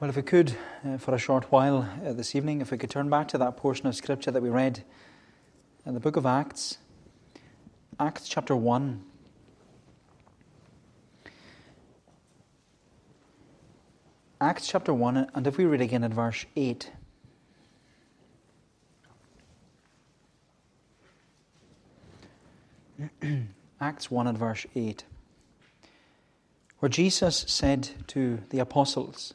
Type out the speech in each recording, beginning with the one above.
Well, if we could, uh, for a short while uh, this evening, if we could turn back to that portion of Scripture that we read in the book of Acts, Acts chapter 1. Acts chapter 1, and if we read again at verse 8. Acts 1 and verse 8, where Jesus said to the apostles,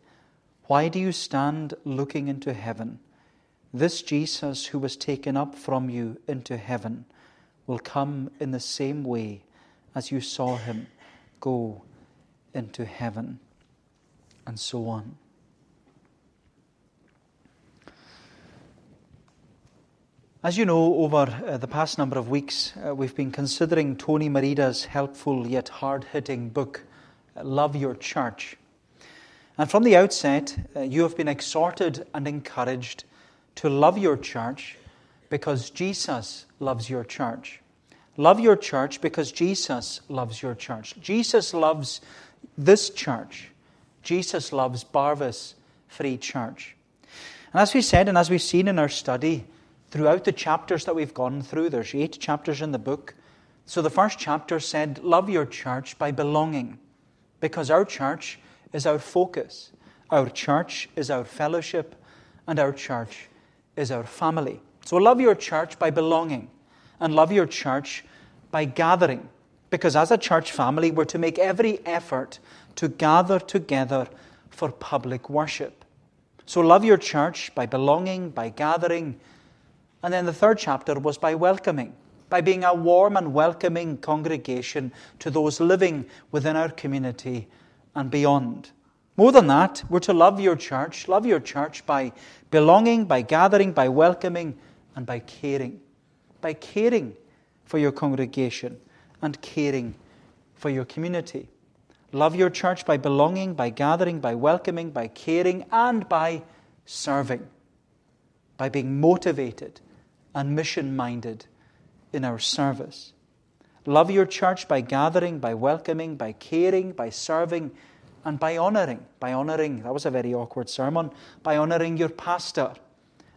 why do you stand looking into heaven? This Jesus who was taken up from you into heaven will come in the same way as you saw him go into heaven. And so on. As you know, over uh, the past number of weeks, uh, we've been considering Tony Merida's helpful yet hard hitting book, Love Your Church. And from the outset, uh, you have been exhorted and encouraged to love your church because Jesus loves your church. Love your church because Jesus loves your church. Jesus loves this church. Jesus loves Barvas Free Church. And as we said, and as we've seen in our study, throughout the chapters that we've gone through, there's eight chapters in the book. So the first chapter said, Love your church by belonging, because our church is our focus. Our church is our fellowship, and our church is our family. So love your church by belonging, and love your church by gathering. Because as a church family, we're to make every effort to gather together for public worship. So love your church by belonging, by gathering. And then the third chapter was by welcoming, by being a warm and welcoming congregation to those living within our community and beyond. More than that, we're to love your church, love your church by belonging, by gathering, by welcoming, and by caring. By caring for your congregation and caring for your community. Love your church by belonging, by gathering, by welcoming, by caring, and by serving. By being motivated and mission minded in our service. Love your church by gathering, by welcoming, by caring, by serving, and by honouring. By honouring, that was a very awkward sermon, by honouring your pastor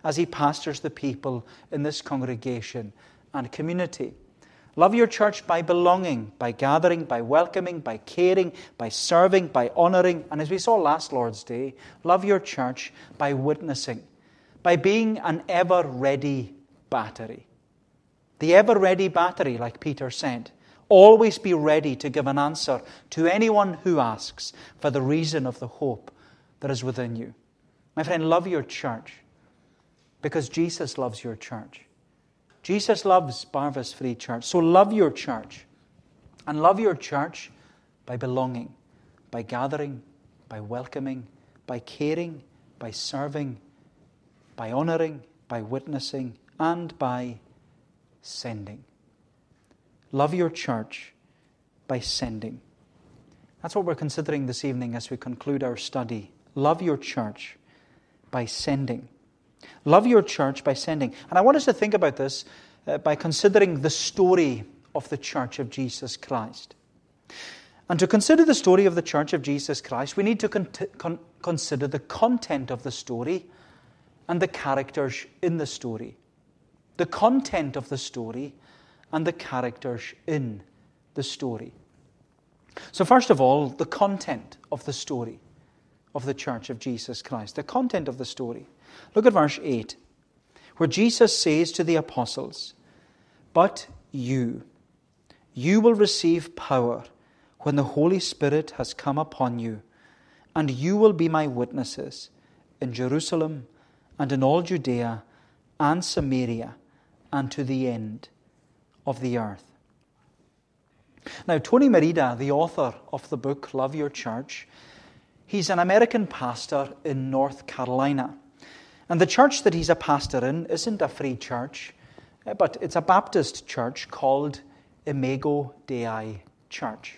as he pastors the people in this congregation and community. Love your church by belonging, by gathering, by welcoming, by caring, by serving, by honouring. And as we saw last Lord's Day, love your church by witnessing, by being an ever ready battery. The ever ready battery, like Peter said. Always be ready to give an answer to anyone who asks for the reason of the hope that is within you. My friend, love your church because Jesus loves your church. Jesus loves Barvas Free Church. So love your church. And love your church by belonging, by gathering, by welcoming, by caring, by serving, by honouring, by witnessing, and by sending. Love your church by sending. That's what we're considering this evening as we conclude our study. Love your church by sending. Love your church by sending. And I want us to think about this uh, by considering the story of the church of Jesus Christ. And to consider the story of the church of Jesus Christ, we need to con- con- consider the content of the story and the characters in the story the content of the story and the characters in the story. So, first of all, the content of the story of the church of Jesus Christ. The content of the story. Look at verse 8, where Jesus says to the apostles, But you, you will receive power when the Holy Spirit has come upon you, and you will be my witnesses in Jerusalem and in all Judea and Samaria and to the end of the earth. Now, Tony Merida, the author of the book Love Your Church, he's an American pastor in North Carolina. And the church that he's a pastor in isn't a free church, eh, but it's a Baptist church called Imago Dei Church.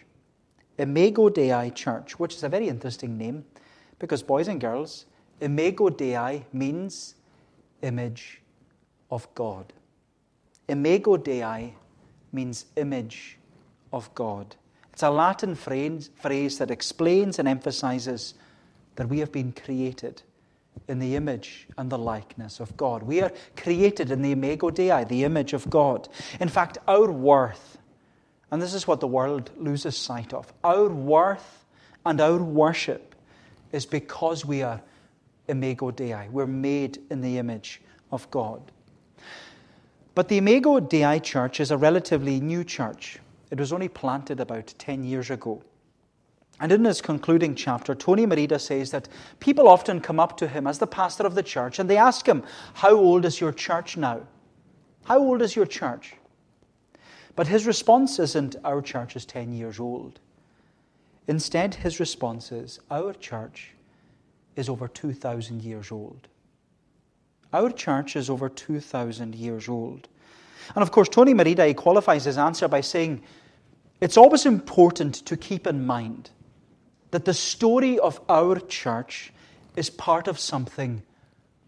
Imago Dei Church, which is a very interesting name because, boys and girls, Imago Dei means image of God. Imago Dei means image of God. It's a Latin phrase, that explains and emphasizes that we have been created in the image and the likeness of God. We are created in the imago Dei, the image of God. In fact, our worth, and this is what the world loses sight of, our worth and our worship is because we are imago Dei. We're made in the image of God. But the Imago Dei Church is a relatively new church. It was only planted about 10 years ago. And in his concluding chapter, Tony Merida says that people often come up to him as the pastor of the church and they ask him, How old is your church now? How old is your church? But his response isn't, Our church is 10 years old. Instead, his response is, Our church is over 2,000 years old. Our church is over 2,000 years old. And of course, Tony Merida qualifies his answer by saying, It's always important to keep in mind that the story of our church is part of something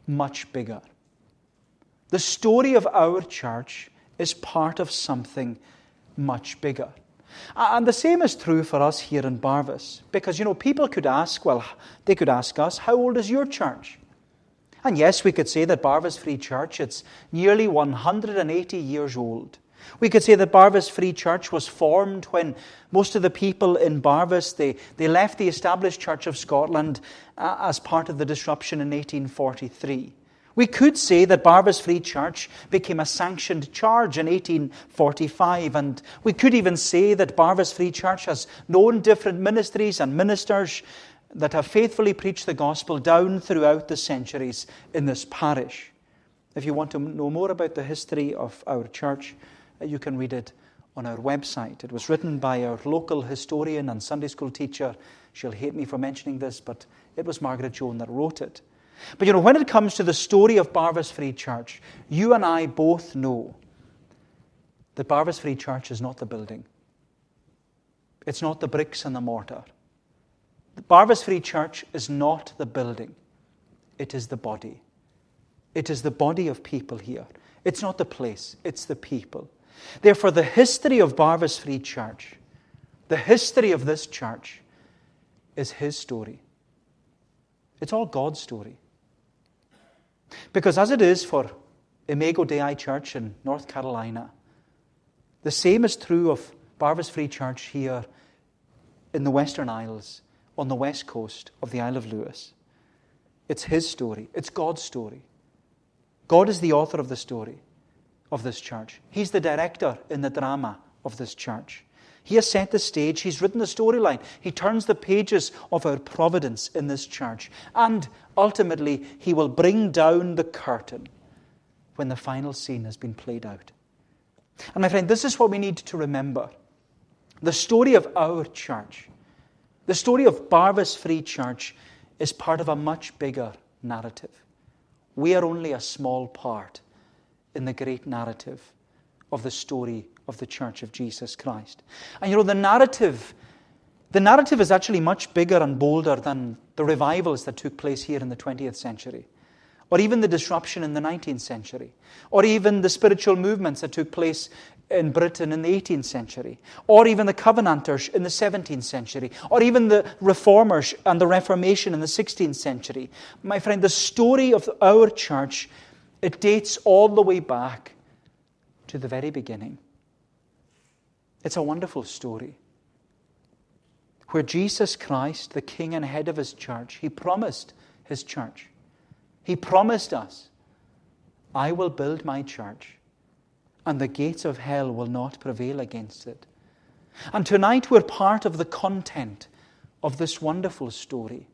much bigger. The story of our church is part of something much bigger. And the same is true for us here in Barvas. Because, you know, people could ask, well, they could ask us, how old is your church? And yes, we could say that Barvas Free Church, it's nearly 180 years old. We could say that Barvas Free Church was formed when most of the people in Barvas, they, they left the established Church of Scotland uh, as part of the disruption in 1843. We could say that Barvas Free Church became a sanctioned charge in 1845, and we could even say that Barvas Free Church has known different ministries and ministers that have faithfully preached the gospel down throughout the centuries in this parish. If you want to know more about the history of our church, uh, you can read it on our website. It was written by our local historian and Sunday school teacher. She'll hate me for mentioning this, but it was Margaret Joan that wrote it. But you know, when it comes to the story of Barvas Free Church, you and I both know that Barvas Free Church is not the building, it's not the bricks and the mortar. The Barvas Free Church is not the building, it is the body. It is the body of people here. It's not the place, it's the people. Therefore, the history of Barvas Free Church, the history of this church, is his story. It's all God's story. Because as it is for Imago Dei Church in North Carolina, the same is true of Barvas Free Church here in the Western Isles, on the west coast of the Isle of Lewis. It's his story, it's God's story. God is the author of the story of this church. He's the director in the drama of this church. He has set the stage, He's written the storyline, He turns the pages of our providence in this church. And ultimately, He will bring down the curtain when the final scene has been played out. And my friend, this is what we need to remember. The story of our church, the story of Barvas Free Church, is part of a much bigger narrative. We are only a small part in the great narrative of the story of the church of Jesus Christ. And you know, the narrative, the narrative is actually much bigger and bolder than the revivals that took place here in the 20th century, or even the disruption in the 19th century, or even the spiritual movements that took place in Britain in the 18th century, or even the Covenanters in the 17th century, or even the Reformers and the Reformation in the 16th century. My friend, the story of our church it dates all the way back to the very beginning. It's a wonderful story where Jesus Christ, the King and head of his church, he promised his church. He promised us, I will build my church, and the gates of hell will not prevail against it. And tonight we're part of the content of this wonderful story.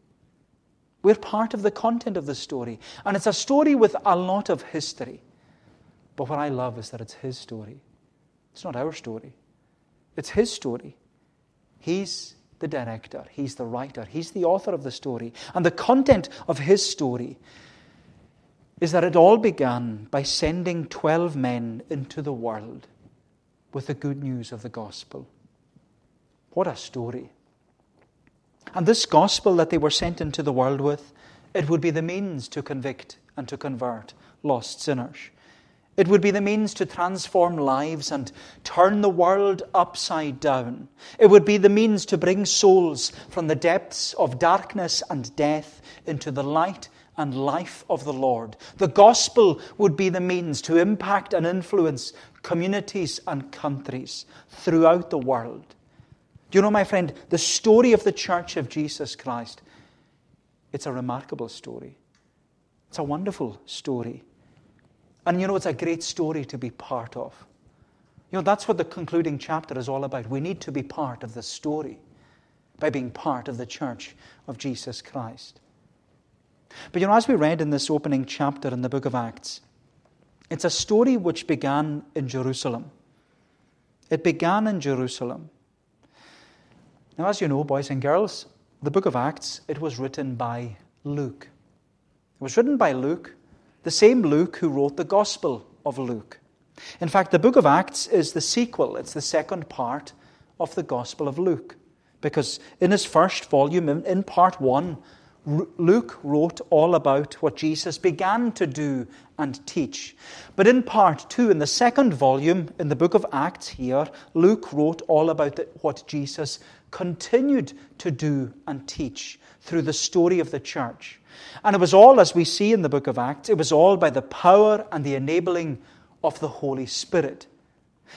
We're part of the content of the story. And it's a story with a lot of history. But what I love is that it's his story. It's not our story, it's his story. He's the director, he's the writer, he's the author of the story. And the content of his story is that it all began by sending 12 men into the world with the good news of the gospel. What a story. And this gospel that they were sent into the world with, it would be the means to convict and to convert lost sinners. It would be the means to transform lives and turn the world upside down. It would be the means to bring souls from the depths of darkness and death into the light and life of the Lord. The gospel would be the means to impact and influence communities and countries throughout the world. Do you know, my friend, the story of the Church of Jesus Christ? It's a remarkable story. It's a wonderful story. And you know, it's a great story to be part of. You know, that's what the concluding chapter is all about. We need to be part of the story by being part of the church of Jesus Christ. But you know, as we read in this opening chapter in the book of Acts, it's a story which began in Jerusalem. It began in Jerusalem. Now, as you know, boys and girls, the book of Acts, it was written by Luke. It was written by Luke, the same Luke who wrote the Gospel of Luke. In fact, the book of Acts is the sequel, it's the second part of the Gospel of Luke. Because in his first volume, in part one, Luke wrote all about what Jesus began to do and teach. But in part two, in the second volume, in the book of Acts here, Luke wrote all about what Jesus continued to do and teach through the story of the church. And it was all, as we see in the book of Acts, it was all by the power and the enabling of the Holy Spirit.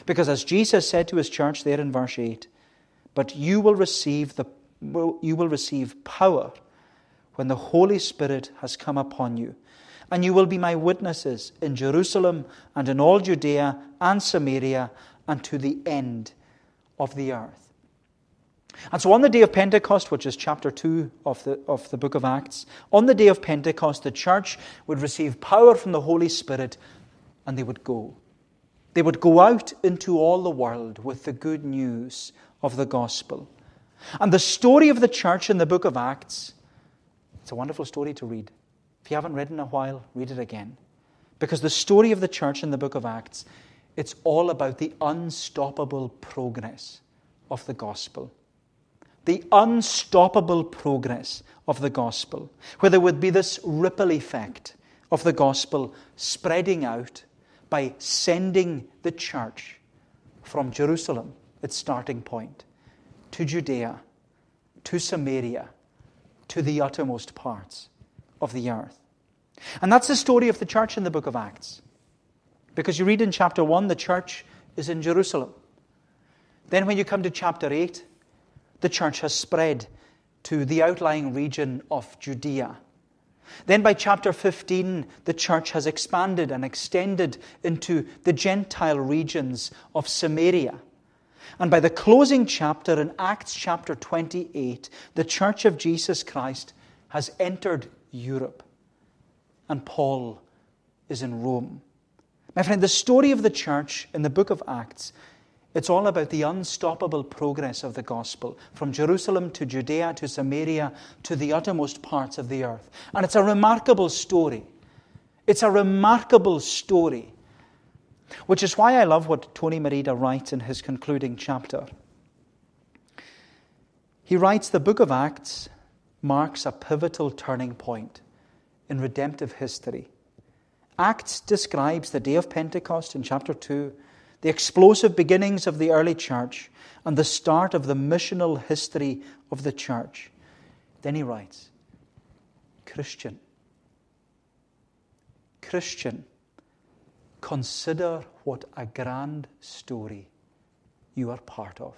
Because as Jesus said to his church there in verse 8, but you will receive the you will receive power when the Holy Spirit has come upon you. And you will be my witnesses in Jerusalem and in all Judea and Samaria and to the end of the earth. And so on the day of Pentecost, which is chapter 2 of the, of the book of Acts, on the day of Pentecost, the church would receive power from the Holy Spirit and they would go. They would go out into all the world with the good news of the gospel. And the story of the church in the book of Acts it's a wonderful story to read. If you haven't read in a while, read it again. Because the story of the church in the book of Acts, it's all about the unstoppable progress of the gospel. The unstoppable progress of the gospel, where there would be this ripple effect of the gospel spreading out by sending the church from Jerusalem, its starting point, to Judea, to Samaria, to the uttermost parts of the earth. And that's the story of the church in the book of Acts. Because you read in chapter 1, the church is in Jerusalem. Then, when you come to chapter 8, the church has spread to the outlying region of Judea. Then, by chapter 15, the church has expanded and extended into the Gentile regions of Samaria. And by the closing chapter in Acts chapter 28, the Church of Jesus Christ has entered Europe. And Paul is in Rome. My friend, the story of the church in the book of Acts, it's all about the unstoppable progress of the gospel from Jerusalem to Judea to Samaria to the uttermost parts of the earth. And it's a remarkable story. It's a remarkable story. Which is why I love what Tony Merida writes in his concluding chapter. He writes The book of Acts marks a pivotal turning point in redemptive history. Acts describes the day of Pentecost in chapter 2, the explosive beginnings of the early church, and the start of the missional history of the church. Then he writes Christian. Christian Consider what a grand story you are part of.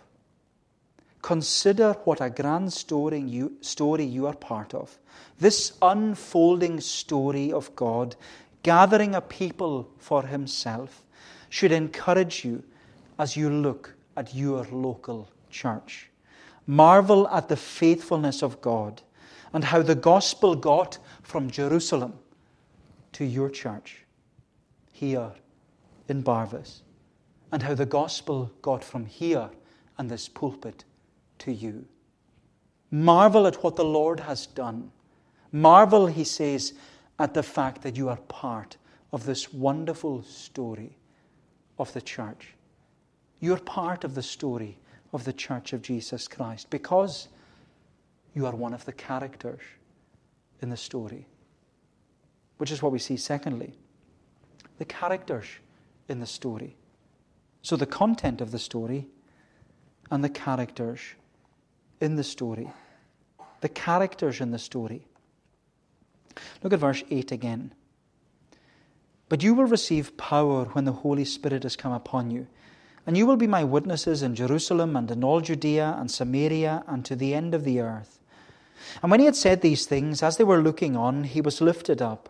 Consider what a grand story you, story you are part of. This unfolding story of God gathering a people for Himself should encourage you as you look at your local church. Marvel at the faithfulness of God and how the gospel got from Jerusalem to your church here in Barvas, and how the gospel got from here and this pulpit to you. Marvel at what the Lord has done. Marvel, he says, at the fact that you are part of this wonderful story of the church. You're part of the story of the church of Jesus Christ because you are one of the characters in the story. Which is what we see, secondly the characters in the story. So, the content of the story and the characters in the story. The characters in the story. Look at verse 8 again. But you will receive power when the Holy Spirit has come upon you, and you will be my witnesses in Jerusalem and in all Judea and Samaria and to the end of the earth. And when he had said these things, as they were looking on, he was lifted up,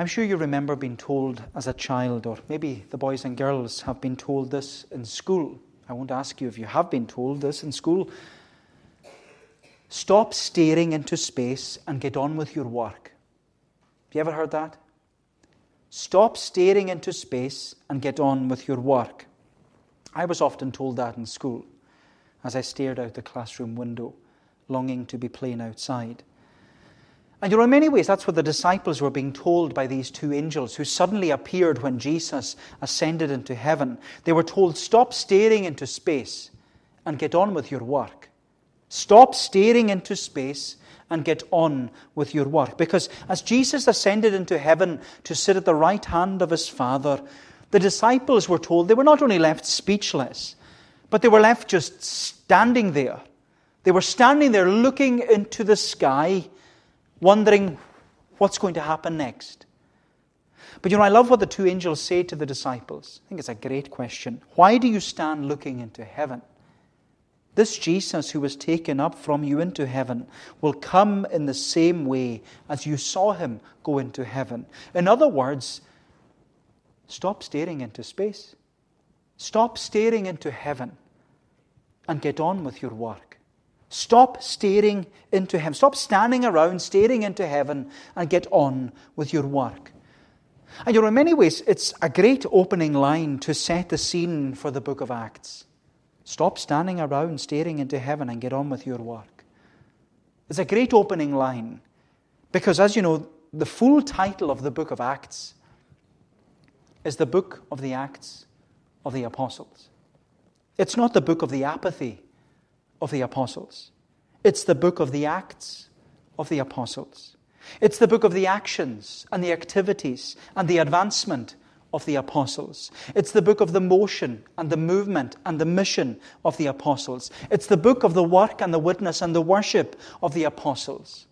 I'm sure you remember being told as a child, or maybe the boys and girls have been told this in school. I won't ask you if you have been told this in school. Stop staring into space and get on with your work. Have you ever heard that? Stop staring into space and get on with your work. I was often told that in school as I stared out the classroom window, longing to be playing outside. And you know, in many ways, that's what the disciples were being told by these two angels who suddenly appeared when Jesus ascended into heaven. They were told, Stop staring into space and get on with your work. Stop staring into space and get on with your work. Because as Jesus ascended into heaven to sit at the right hand of his Father, the disciples were told they were not only left speechless, but they were left just standing there. They were standing there looking into the sky wondering what's going to happen next. But you know, I love what the two angels say to the disciples. I think it's a great question. Why do you stand looking into heaven? This Jesus who was taken up from you into heaven will come in the same way as you saw him go into heaven. In other words, stop staring into space, stop staring into heaven, and get on with your work. Stop staring into Him. Stop standing around staring into heaven and get on with your work. And you know, in many ways, it's a great opening line to set the scene for the book of Acts. Stop standing around staring into heaven and get on with your work. It's a great opening line because, as you know, the full title of the book of Acts is the book of the Acts of the Apostles. It's not the book of the apathy of the apostles. It's the book of the acts of the apostles. It's the book of the actions and the activities and the advancement of the apostles. It's the book of the motion and the movement and the mission of the apostles. It's the book of the work and the witness and the worship of the apostles.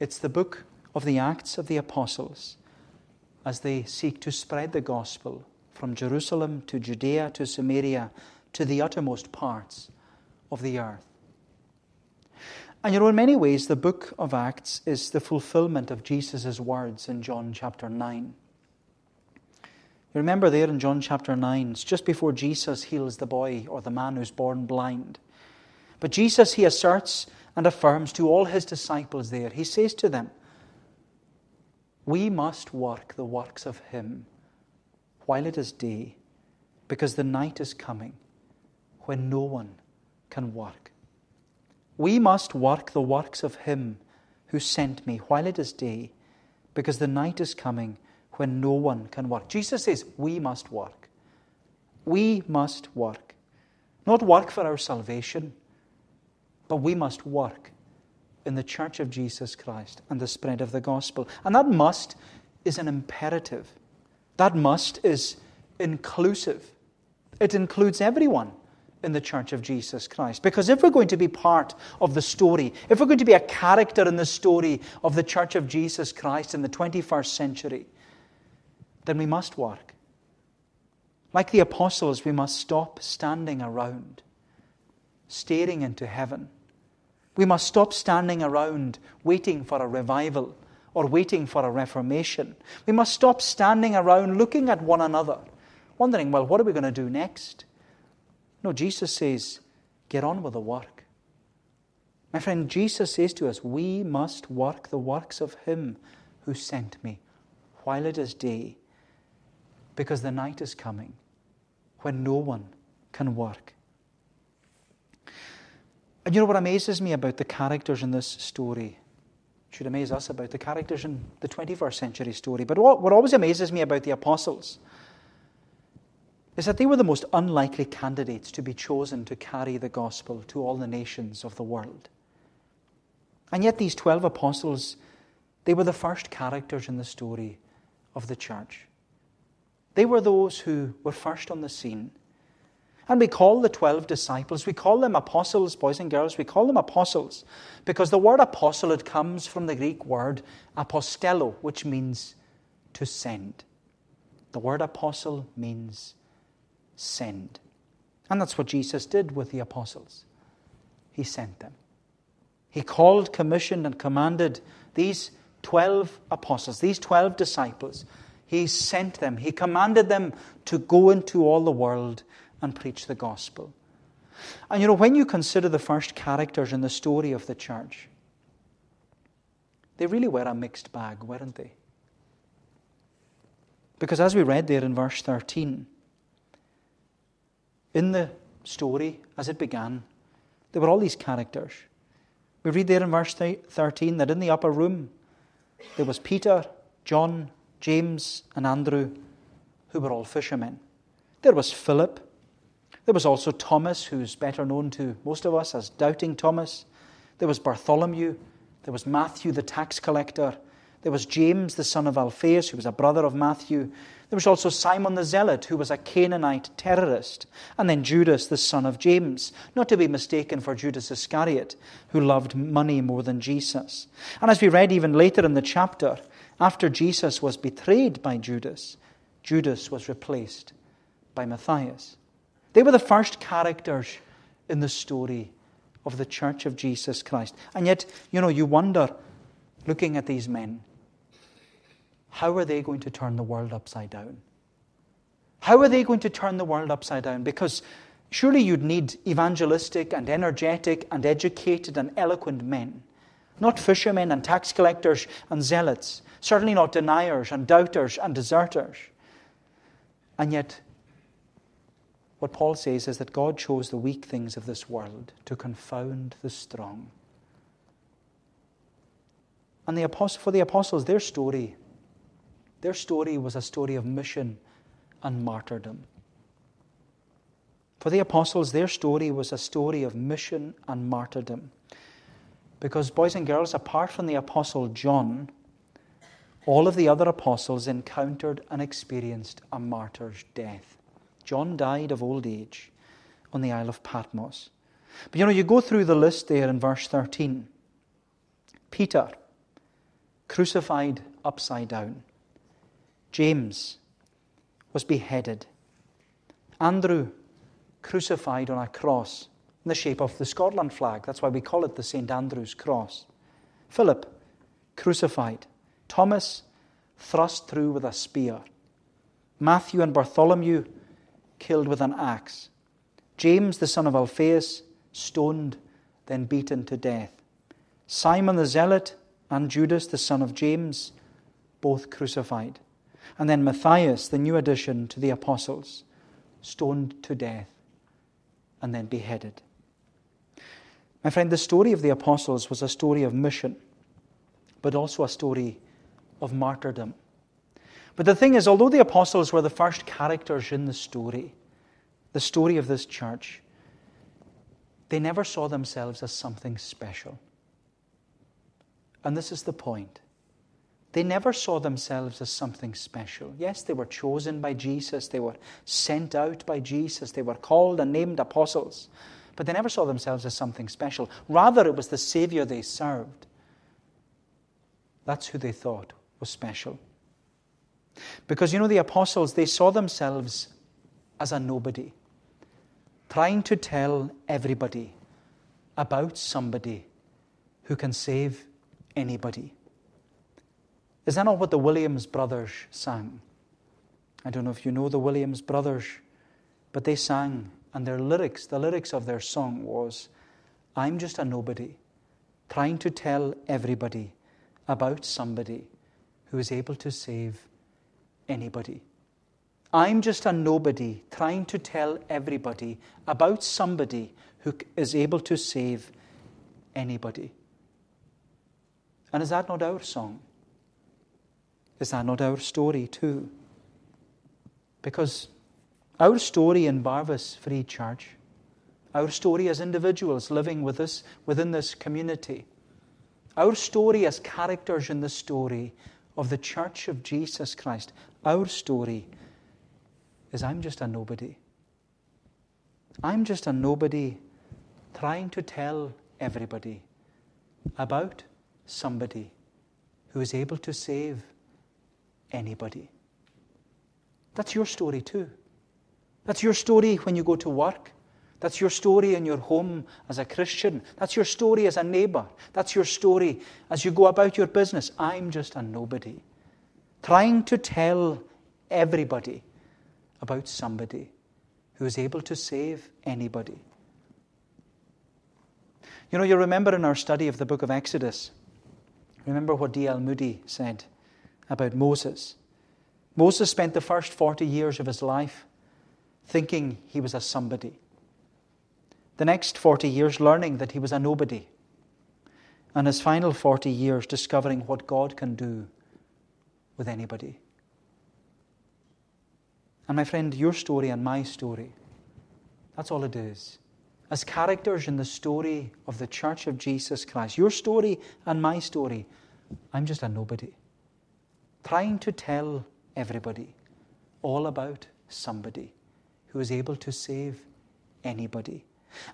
It's the book of the Acts of the Apostles as they seek to spread the gospel from Jerusalem to Judea to Samaria to the uttermost parts of the earth. And you know, in many ways, the book of Acts is the fulfillment of Jesus' words in John chapter 9. You remember there in John chapter 9, it's just before Jesus heals the boy or the man who's born blind. But Jesus, he asserts and affirms to all his disciples there, he says to them, We must work the works of him while it is day, because the night is coming when no one can work. We must work the works of Him who sent me while it is day, because the night is coming when no one can work. Jesus says, We must work. We must work. Not work for our salvation, but we must work in the church of Jesus Christ and the spread of the gospel. And that must is an imperative. That must is inclusive. It includes everyone in the church of Jesus Christ. Because if we're going to be part of the story, if we're going to be a character in the story of the church of Jesus Christ in the 21st century, then we must work. Like the apostles, we must stop standing around, staring into heaven. We must stop standing around waiting for a revival or waiting for a reformation. We must stop standing around looking at one another, wondering, well, what are we going to do next? No, Jesus says, get on with the work. My friend, Jesus says to us, we must work the works of Him who sent me while it is day, because the night is coming when no one can work. And you know what amazes me about the characters in this story? Should amaze us about the characters in the 21st century story. But what, what always amazes me about the apostles is that they were the most unlikely candidates to be chosen to carry the gospel to all the nations of the world. And yet, these 12 apostles, they were the first characters in the story of the church. They were those who were first on the scene. And we call the 12 disciples, we call them apostles, boys and girls, we call them apostles because the word apostle, it comes from the Greek word apostello, which means to send. The word apostle means send. And that's what Jesus did with the apostles. He sent them. He called, commissioned, and commanded these 12 apostles, these 12 disciples. He sent them. He commanded them to go into all the world and preach the gospel. And you know, when you consider the first characters in the story of the church, they really were a mixed bag, weren't they? Because as we read there in verse 13, in the story as it began, there were all these characters. We read there in verse 13 that in the upper room there was Peter, John, James, and Andrew, who were all fishermen. There was Philip, there was also Thomas, who's better known to most of us as Doubting Thomas. There was Bartholomew. There was Matthew, the tax collector. There was James, the son of Alphaeus, who was a brother of Matthew. There was also Simon the Zealot, who was a Canaanite terrorist. And then Judas, the son of James, not to be mistaken for Judas Iscariot, who loved money more than Jesus. And as we read even later in the chapter, after Jesus was betrayed by Judas, Judas was replaced by Matthias. They were the first characters in the story of the church of Jesus Christ. And yet, you know, you wonder, looking at these men, how are they going to turn the world upside down? How are they going to turn the world upside down? Because surely you'd need evangelistic and energetic and educated and eloquent men, not fishermen and tax collectors and zealots, certainly not deniers and doubters and deserters. And yet, what Paul says is that God chose the weak things of this world to confound the strong. And the for the apostles, their story, their story was a story of mission and martyrdom. For the apostles, their story was a story of mission and martyrdom. Because, boys and girls, apart from the apostle John, all of the other apostles encountered and experienced a martyr's death. John died of old age on the Isle of Patmos. But you know, you go through the list there in verse 13. Peter, crucified upside down. James was beheaded. Andrew, crucified on a cross in the shape of the Scotland flag. That's why we call it the St. Andrew's cross. Philip, crucified. Thomas, thrust through with a spear. Matthew and Bartholomew, killed with an axe. James, the son of Alphaeus, stoned, then beaten to death. Simon the Zealot and Judas, the son of James, both crucified. And then Matthias, the new addition to the apostles, stoned to death and then beheaded. My friend, the story of the apostles was a story of mission, but also a story of martyrdom. But the thing is, although the apostles were the first characters in the story, the story of this church, they never saw themselves as something special. And this is the point. They never saw themselves as something special. Yes, they were chosen by Jesus, they were sent out by Jesus, they were called and named apostles, but they never saw themselves as something special. Rather, it was the Savior they served. That's who they thought was special. Because you know, the apostles, they saw themselves as a nobody, trying to tell everybody about somebody who can save anybody. Is that not what the Williams brothers sang? I don't know if you know the Williams brothers, but they sang, and their lyrics, the lyrics of their song was, I'm just a nobody, trying to tell everybody about somebody who is able to save anybody. I'm just a nobody trying to tell everybody about somebody who is able to save anybody. And is that not our song? Is that not our story too? Because our story in Barvas Free Church, our story as individuals living with us within this community, our story as characters in the story of the Church of Jesus Christ, our story is I'm just a nobody. I'm just a nobody trying to tell everybody about somebody who is able to save anybody. That's your story too. That's your story when you go to work. That's your story in your home as a Christian. That's your story as a neighbor. That's your story as you go about your business. I'm just a nobody. Trying to tell everybody about somebody who is able to save anybody. You know, you remember in our study of the book of Exodus, remember what D.L. Moody said about Moses. Moses spent the first 40 years of his life thinking he was a somebody. The next 40 years learning that he was a nobody. And his final 40 years discovering what God can do with anybody. And my friend, your story and my story, that's all it is. As characters in the story of the Church of Jesus Christ, your story and my story, I'm just a nobody. Trying to tell everybody all about somebody who is able to save anybody.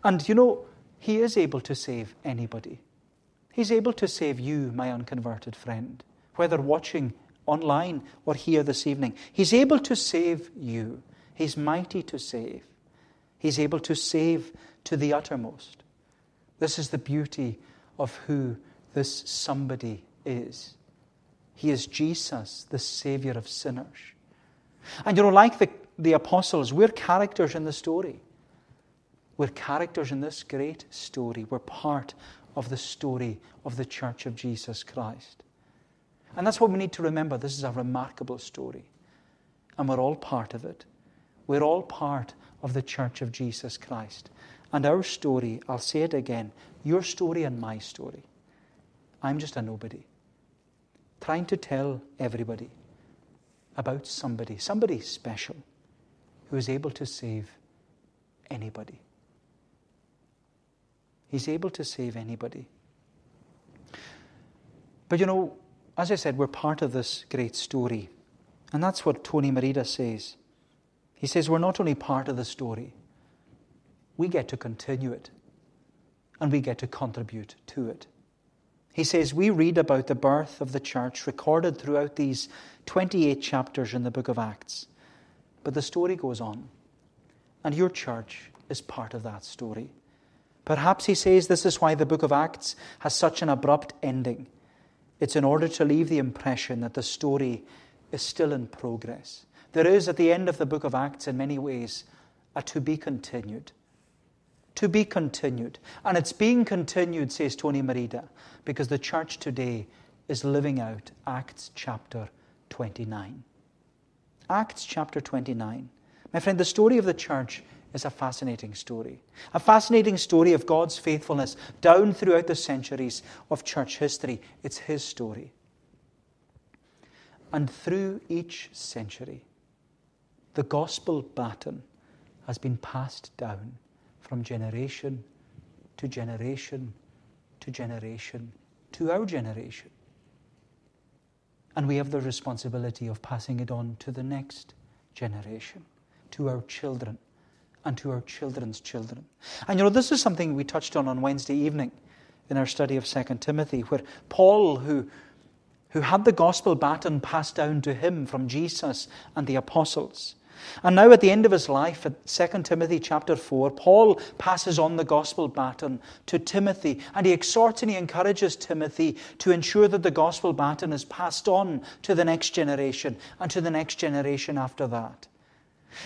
And you know, He is able to save anybody. He's able to save you, my unconverted friend, whether watching online or here this evening. He's able to save you. He's mighty to save. He's able to save to the uttermost. This is the beauty of who this somebody is. He is Jesus, the Savior of sinners. And you know, like the, the apostles, we're characters in the story. We're characters in this great story. We're part of the story of the church of Jesus Christ. And that's what we need to remember. This is a remarkable story. And we're all part of it. We're all part of the church of Jesus Christ. And our story, I'll say it again, your story and my story. I'm just a nobody. Trying to tell everybody about somebody, somebody special, who is able to save anybody. He's able to save anybody. But you know, as I said, we're part of this great story. And that's what Tony Merida says. He says we're not only part of the story, we get to continue it and we get to contribute to it. He says we read about the birth of the church recorded throughout these 28 chapters in the book of Acts. But the story goes on, and your church is part of that story. Perhaps he says this is why the book of Acts has such an abrupt ending. It's in order to leave the impression that the story is still in progress. There is, at the end of the book of Acts, in many ways, a to be continued. To be continued. And it's being continued, says Tony Merida, because the church today is living out Acts chapter 29. Acts chapter 29. My friend, the story of the church is a fascinating story. A fascinating story of God's faithfulness down throughout the centuries of church history. It's His story. And through each century, the gospel baton has been passed down from generation to generation to generation to our generation. And we have the responsibility of passing it on to the next generation, to our children, and to our children's children. And you know, this is something we touched on on Wednesday evening in our study of 2 Timothy, where Paul, who, who had the gospel baton passed down to him from Jesus and the apostles, And now at the end of his life, at 2 Timothy chapter 4, Paul passes on the gospel baton to Timothy, and he exhorts and he encourages Timothy to ensure that the gospel baton is passed on to the next generation and to the next generation after that.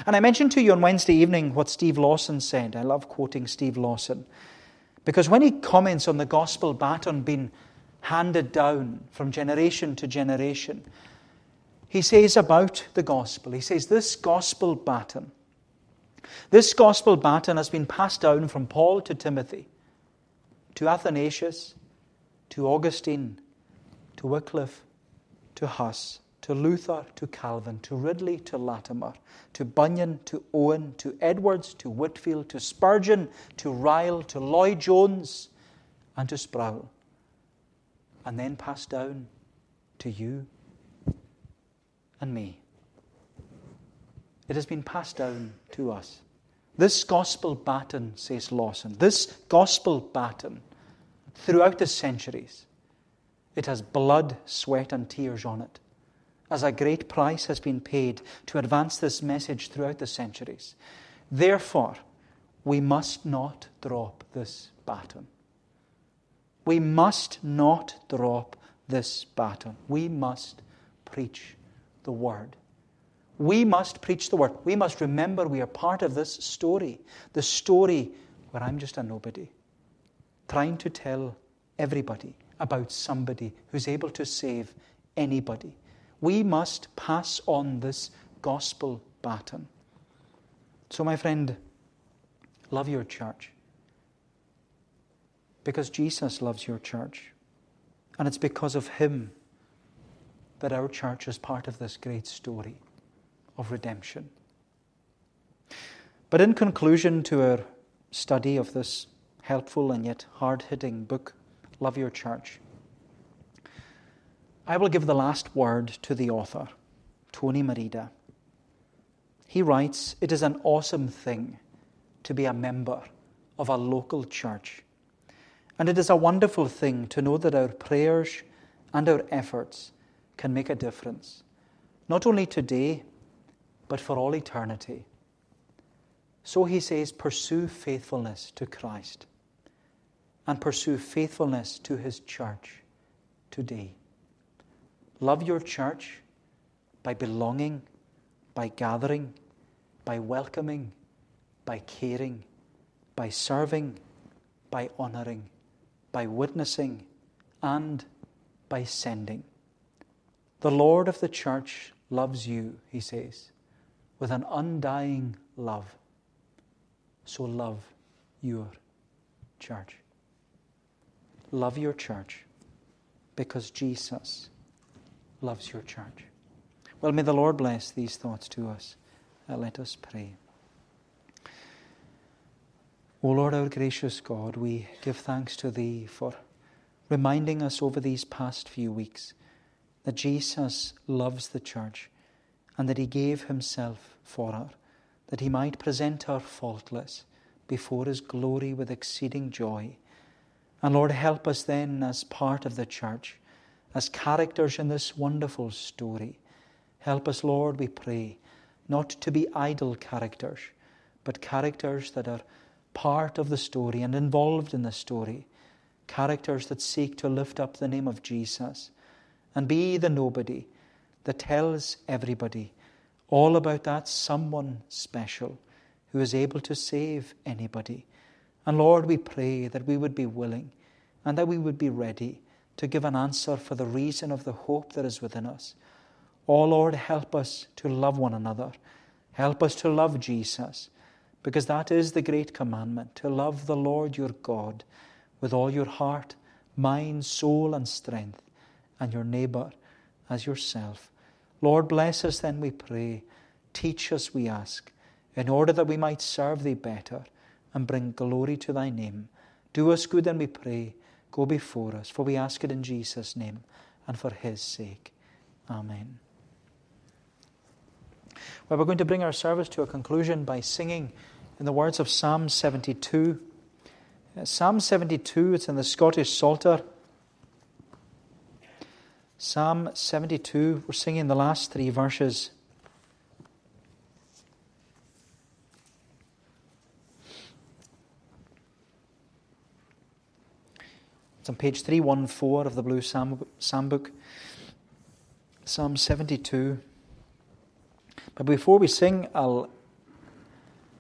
And I mentioned to you on Wednesday evening what Steve Lawson said. I love quoting Steve Lawson. Because when he comments on the gospel baton being handed down from generation to generation, he says about the gospel, he says, This gospel baton, this gospel baton has been passed down from Paul to Timothy, to Athanasius, to Augustine, to Wycliffe, to Huss, to Luther, to Calvin, to Ridley, to Latimer, to Bunyan, to Owen, to Edwards, to Whitefield, to Spurgeon, to Ryle, to Lloyd Jones, and to Sproul, and then passed down to you and me. It has been passed down to us. This gospel baton, says Lawson, this gospel baton, throughout the centuries, it has blood, sweat, and tears on it, as a great price has been paid to advance this message throughout the centuries. Therefore, we must not drop this baton. We must not drop this baton. We must preach the Word. We must preach the Word. We must remember we are part of this story, the story where I'm just a nobody, trying to tell everybody about somebody who's able to save anybody. We must pass on this gospel baton. So, my friend, love your church. Because Jesus loves your church. And it's because of Him that our church is part of this great story of redemption. But in conclusion to our study of this helpful and yet hard hitting book, Love Your Church, I will give the last word to the author, Tony Merida. He writes It is an awesome thing to be a member of a local church. And it is a wonderful thing to know that our prayers and our efforts can make a difference, not only today, but for all eternity. So he says, pursue faithfulness to Christ and pursue faithfulness to his church today. Love your church by belonging, by gathering, by welcoming, by caring, by serving, by honoring, by witnessing, and by sending. The Lord of the church loves you, he says, with an undying love. So love your church. Love your church because Jesus loves your church. Well, may the Lord bless these thoughts to us. Uh, let us pray. O Lord, our gracious God, we give thanks to Thee for reminding us over these past few weeks that Jesus loves the church and that he gave himself for her, that he might present her faultless before his glory with exceeding joy. And Lord, help us then as part of the church, as characters in this wonderful story. Help us, Lord, we pray, not to be idle characters, but characters that are part of the story and involved in the story, characters that seek to lift up the name of Jesus and be the nobody that tells everybody all about that someone special who is able to save anybody. And Lord, we pray that we would be willing and that we would be ready to give an answer for the reason of the hope that is within us. Oh Lord, help us to love one another. Help us to love Jesus, because that is the great commandment to love the Lord your God with all your heart, mind, soul, and strength and your neighbor as yourself. Lord, bless us then, we pray. Teach us, we ask, in order that we might serve thee better and bring glory to thy name. Do us good, then, we pray. Go before us, for we ask it in Jesus' name and for his sake. Amen. Well, we're going to bring our service to a conclusion by singing in the words of Psalm 72. Uh, Psalm 72, it's in the Scottish Psalter. Psalm 72, we're singing the last three verses. It's on page 314 of the Blue Psalm, Psalm Book, Psalm 72. But before we sing, I'll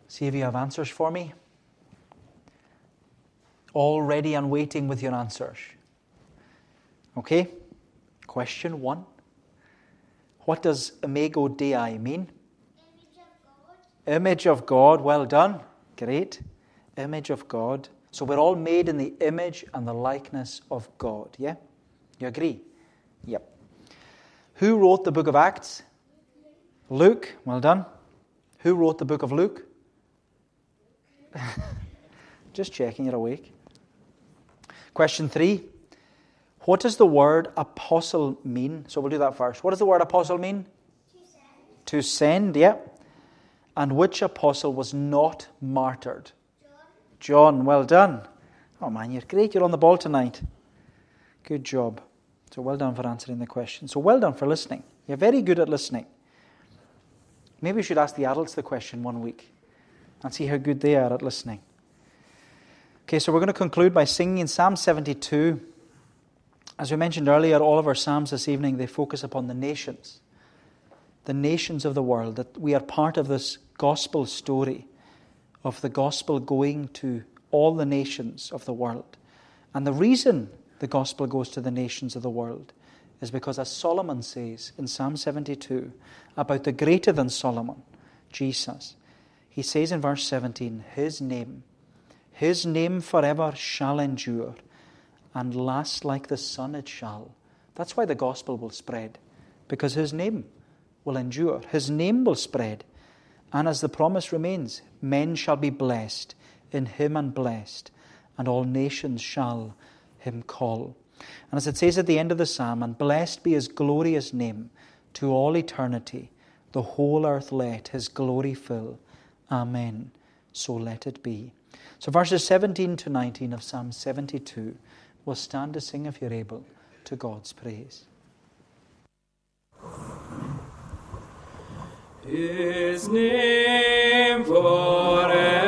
see if you have answers for me. All ready and waiting with your answers. Okay? Question one What does Imago Dei mean? Image of God. Image of God. Well done. Great. Image of God. So we're all made in the image and the likeness of God. Yeah? You agree? Yep. Who wrote the book of Acts? Luke. Well done. Who wrote the book of Luke? Just checking you're awake. Question three. What does the word apostle mean? So we'll do that first. What does the word apostle mean? To send. To send, yeah. And which apostle was not martyred? John. John, well done. Oh man, you're great. You're on the ball tonight. Good job. So well done for answering the question. So well done for listening. You're very good at listening. Maybe we should ask the adults the question one week and see how good they are at listening. Okay, so we're going to conclude by singing in Psalm 72. As we mentioned earlier, all of our Psalms this evening, they focus upon the nations, the nations of the world, that we are part of this gospel story of the gospel going to all the nations of the world. And the reason the gospel goes to the nations of the world is because, as Solomon says in Psalm 72 about the greater than Solomon, Jesus, he says in verse 17, His name, His name forever shall endure, and last like the sun it shall. That's why the gospel will spread, because His name will endure, His name will spread. And as the promise remains, men shall be blessed in him and blessed, and all nations shall him call. And as it says at the end of the psalm, and blessed be his glorious name to all eternity, the whole earth let his glory fill. Amen. So let it be. So verses 17 to 19 of Psalm 72 will stand to sing if you're able to God's praise. His name forever